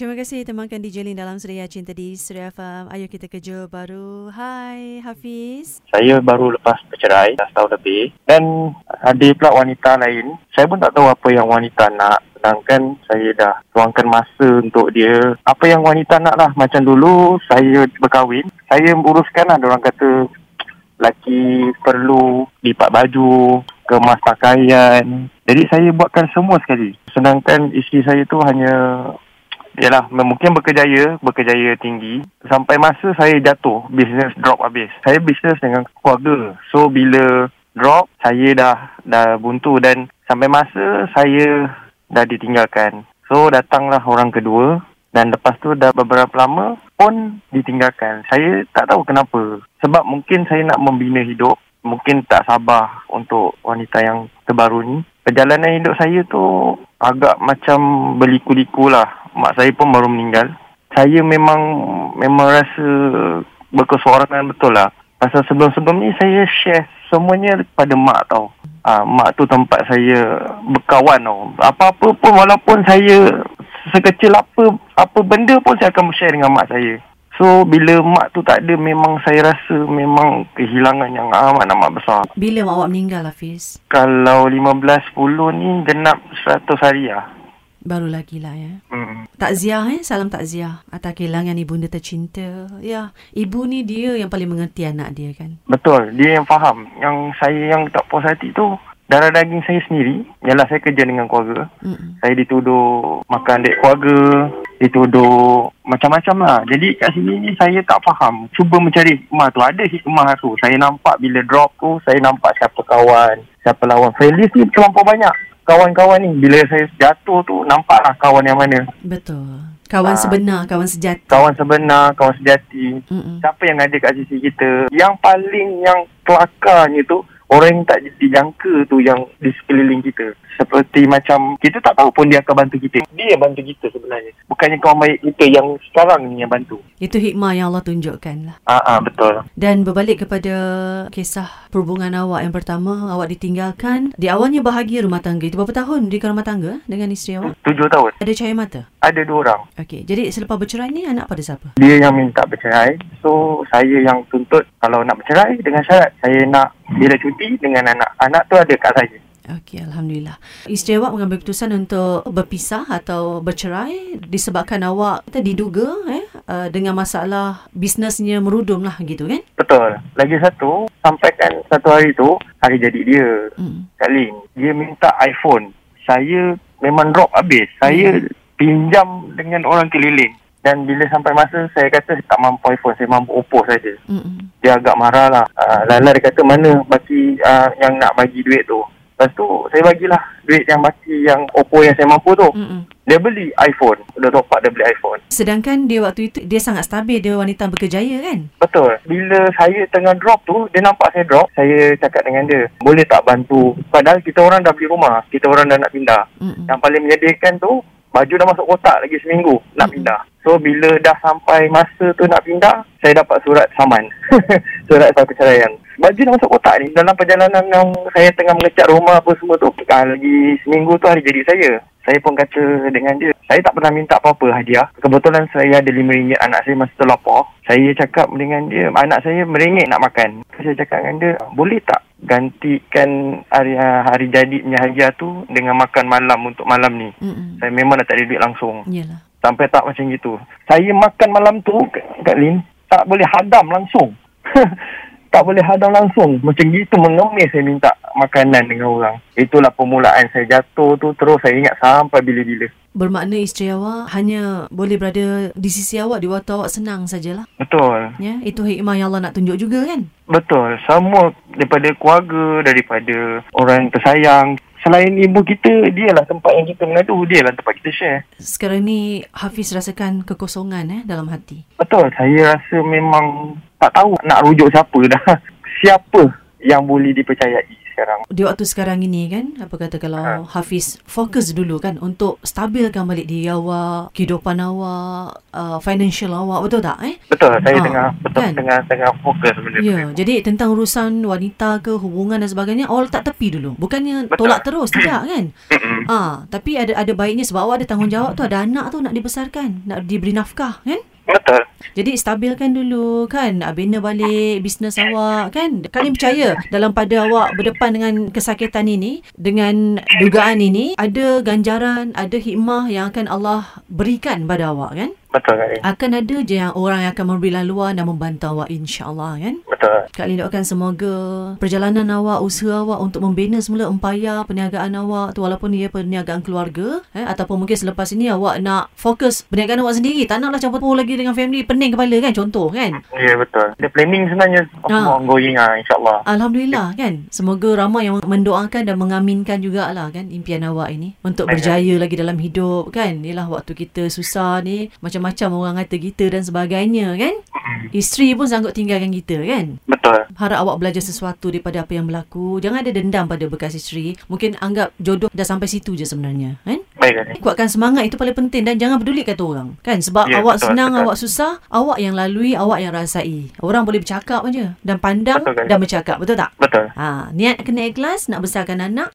Terima kasih temankan DJ Lin dalam Suria Cinta di Suria FM. Ayo kita kerja baru. Hai Hafiz. Saya baru lepas bercerai dah setahun lebih dan ada pula wanita lain. Saya pun tak tahu apa yang wanita nak sedangkan saya dah tuangkan masa untuk dia. Apa yang wanita nak lah. Macam dulu saya berkahwin, saya uruskan lah orang kata laki perlu lipat baju, kemas pakaian. Jadi saya buatkan semua sekali. Sedangkan isteri saya tu hanya Yalah, mungkin berkejaya, berkejaya tinggi. Sampai masa saya jatuh, bisnes drop habis. Saya bisnes dengan keluarga. So, bila drop, saya dah dah buntu dan sampai masa saya dah ditinggalkan. So, datanglah orang kedua dan lepas tu dah beberapa lama pun ditinggalkan. Saya tak tahu kenapa. Sebab mungkin saya nak membina hidup. Mungkin tak sabar untuk wanita yang terbaru ni. Perjalanan hidup saya tu agak macam berliku-liku lah mak saya pun baru meninggal. Saya memang memang rasa berkesuarangan betul lah. Pasal sebelum-sebelum ni saya share semuanya pada mak tau. Ah, mak tu tempat saya berkawan tau. Apa-apa pun walaupun saya sekecil apa apa benda pun saya akan share dengan mak saya. So bila mak tu tak ada memang saya rasa memang kehilangan yang amat amat besar. Bila mak awak meninggal Hafiz? Kalau 15-10 ni genap 100 hari lah. Baru lagi lah ya. Hmm. Takziah eh, salam takziah atas kehilangan ibunda tercinta. Ya, ibu ni dia yang paling mengerti anak dia kan. Betul, dia yang faham. Yang saya yang tak puas hati tu darah daging saya sendiri. Yalah saya kerja dengan keluarga. Mm-mm. Saya dituduh makan dek keluarga, dituduh macam-macam lah. Jadi kat sini ni saya tak faham. Cuba mencari hikmah tu. Ada hikmah tu. Saya nampak bila drop tu, saya nampak siapa kawan, siapa lawan. List ni terlampau banyak kawan-kawan ni bila saya jatuh tu nampaklah kawan yang mana. Betul. Kawan ha. sebenar, kawan sejati. Kawan sebenar, kawan sejati. Mm-mm. Siapa yang ada kat sisi kita. Yang paling yang kelakarnya tu orang yang tak dijangka tu yang di sekeliling kita. Seperti macam kita tak tahu pun dia akan bantu kita. Dia yang bantu kita sebenarnya. Bukannya kawan baik kita yang sekarang ni yang bantu. Itu hikmah yang Allah tunjukkan lah. Ah, ah betul. Dan berbalik kepada kisah perhubungan awak yang pertama, awak ditinggalkan. Di awalnya bahagia rumah tangga. Itu berapa tahun di rumah tangga dengan isteri awak? Tujuh tahun. Ada cahaya mata? Ada dua orang. Okey, jadi selepas bercerai ni anak pada siapa? Dia yang minta bercerai. So, saya yang tuntut kalau nak bercerai dengan syarat saya nak bila cuti dengan anak. Anak tu ada kat saya. Okey, Alhamdulillah. Isteri awak mengambil keputusan untuk berpisah atau bercerai disebabkan awak kita diduga eh, uh, dengan masalah bisnesnya merudum lah gitu kan? Betul. Lagi satu, sampaikan satu hari tu, hari jadi dia. Hmm. Kalin, dia minta iPhone. Saya memang drop habis. Saya hmm. pinjam dengan orang keliling. Dan bila sampai masa saya kata saya tak mampu iPhone, saya mampu Oppo saja. Mm-hmm. Dia agak marah lah. Uh, Lala dia kata mana bagi uh, yang nak bagi duit tu. Lepas tu saya bagilah duit yang baki yang Oppo yang saya mampu tu. Mm-mm. Dia beli iPhone. Dia top up dia beli iPhone. Sedangkan dia waktu itu dia sangat stabil. Dia wanita berkejaya kan? Betul. Bila saya tengah drop tu, dia nampak saya drop. Saya cakap dengan dia, boleh tak bantu? Padahal kita orang dah beli rumah. Kita orang dah nak pindah. Mm-mm. Yang paling menyedihkan tu, baju dah masuk kotak lagi seminggu nak mm-hmm. pindah. So bila dah sampai masa tu nak pindah, saya dapat surat saman. surat satu perceraian. Baju dah masuk kotak ni. Dalam perjalanan yang saya tengah mengecat rumah apa semua tu. Ah, lagi seminggu tu hari jadi saya. Saya pun kata dengan dia, saya tak pernah minta apa-apa hadiah. Kebetulan saya ada RM5 anak saya masa terlapor. Saya cakap dengan dia, anak saya meringit nak makan. Saya cakap dengan dia, boleh tak gantikan hari, hari jadi punya hadiah tu dengan makan malam untuk malam ni. Mm-mm. Saya memang dah tak ada duit langsung. Yalah. Sampai tak macam gitu. Saya makan malam tu, Kak Lin, tak boleh hadam langsung. tak boleh hadam langsung. Macam gitu mengemis saya minta makanan dengan orang. Itulah permulaan saya jatuh tu. Terus saya ingat sampai bila-bila. Bermakna isteri awak hanya boleh berada di sisi awak di waktu awak senang sajalah. Betul. Ya, itu hikmah yang Allah nak tunjuk juga kan? Betul. Semua daripada keluarga, daripada orang yang tersayang selain ibu kita, dia lah tempat yang kita mengadu. Dia lah tempat kita share. Sekarang ni Hafiz rasakan kekosongan eh dalam hati. Betul. Saya rasa memang tak tahu nak rujuk siapa dah. Siapa yang boleh dipercayai sekarang. Di waktu sekarang ini kan, apa kata kalau Ha. Hafiz fokus dulu kan untuk stabilkan balik diri awak, kehidupan awak, uh, financial awak, betul tak eh? Betul, saya Ah, tengah betul kan? tengah tengah fokus benda Ya, jadi tentang urusan wanita ke hubungan dan sebagainya, awak letak tepi dulu. Bukannya Betul. tolak terus, tidak kan? Ah, tapi ada ada baiknya sebab awak ada tanggungjawab tu, ada anak tu nak dibesarkan, nak diberi nafkah kan? Betul. Jadi stabilkan dulu kan? Ah, Bina balik bisnes awak kan? Kalian percaya dalam pada awak berdepan dengan kesakitan ini Dengan dugaan ini Ada ganjaran, ada hikmah yang akan Allah berikan pada awak kan Betul kali. Akan ada je yang orang yang akan memberi laluan dan membantu awak insyaAllah kan Betul. Kak Lin doakan semoga perjalanan awak, usaha awak untuk membina semula empayar perniagaan awak tu walaupun ia perniagaan keluarga eh, ataupun mungkin selepas ini awak nak fokus perniagaan awak sendiri. Tak naklah campur lagi dengan family, pening kepala kan contoh kan. Ya betul. Dia planning sebenarnya Ah. semua ongoing ah insya-Allah. Alhamdulillah kan. Semoga ramai yang mendoakan dan mengaminkan jugalah kan impian awak ini untuk berjaya lagi dalam hidup kan. Yalah waktu kita susah ni macam-macam orang kata kita dan sebagainya kan. Isteri pun sanggup tinggalkan kita kan. Betul. Harap awak belajar sesuatu daripada apa yang berlaku. Jangan ada dendam pada bekas isteri. Mungkin anggap jodoh dah sampai situ je sebenarnya. Kan? Baik kali. Kuatkan semangat itu paling penting dan jangan peduli kata orang. Kan? Sebab Ya, awak betul, senang, betul. awak susah, awak yang lalui, awak yang rasai. Orang boleh bercakap aja. Dan pandang Betul, kan? dan bercakap. Betul tak? Betul. Ha, niat kena ikhlas nak besarkan anak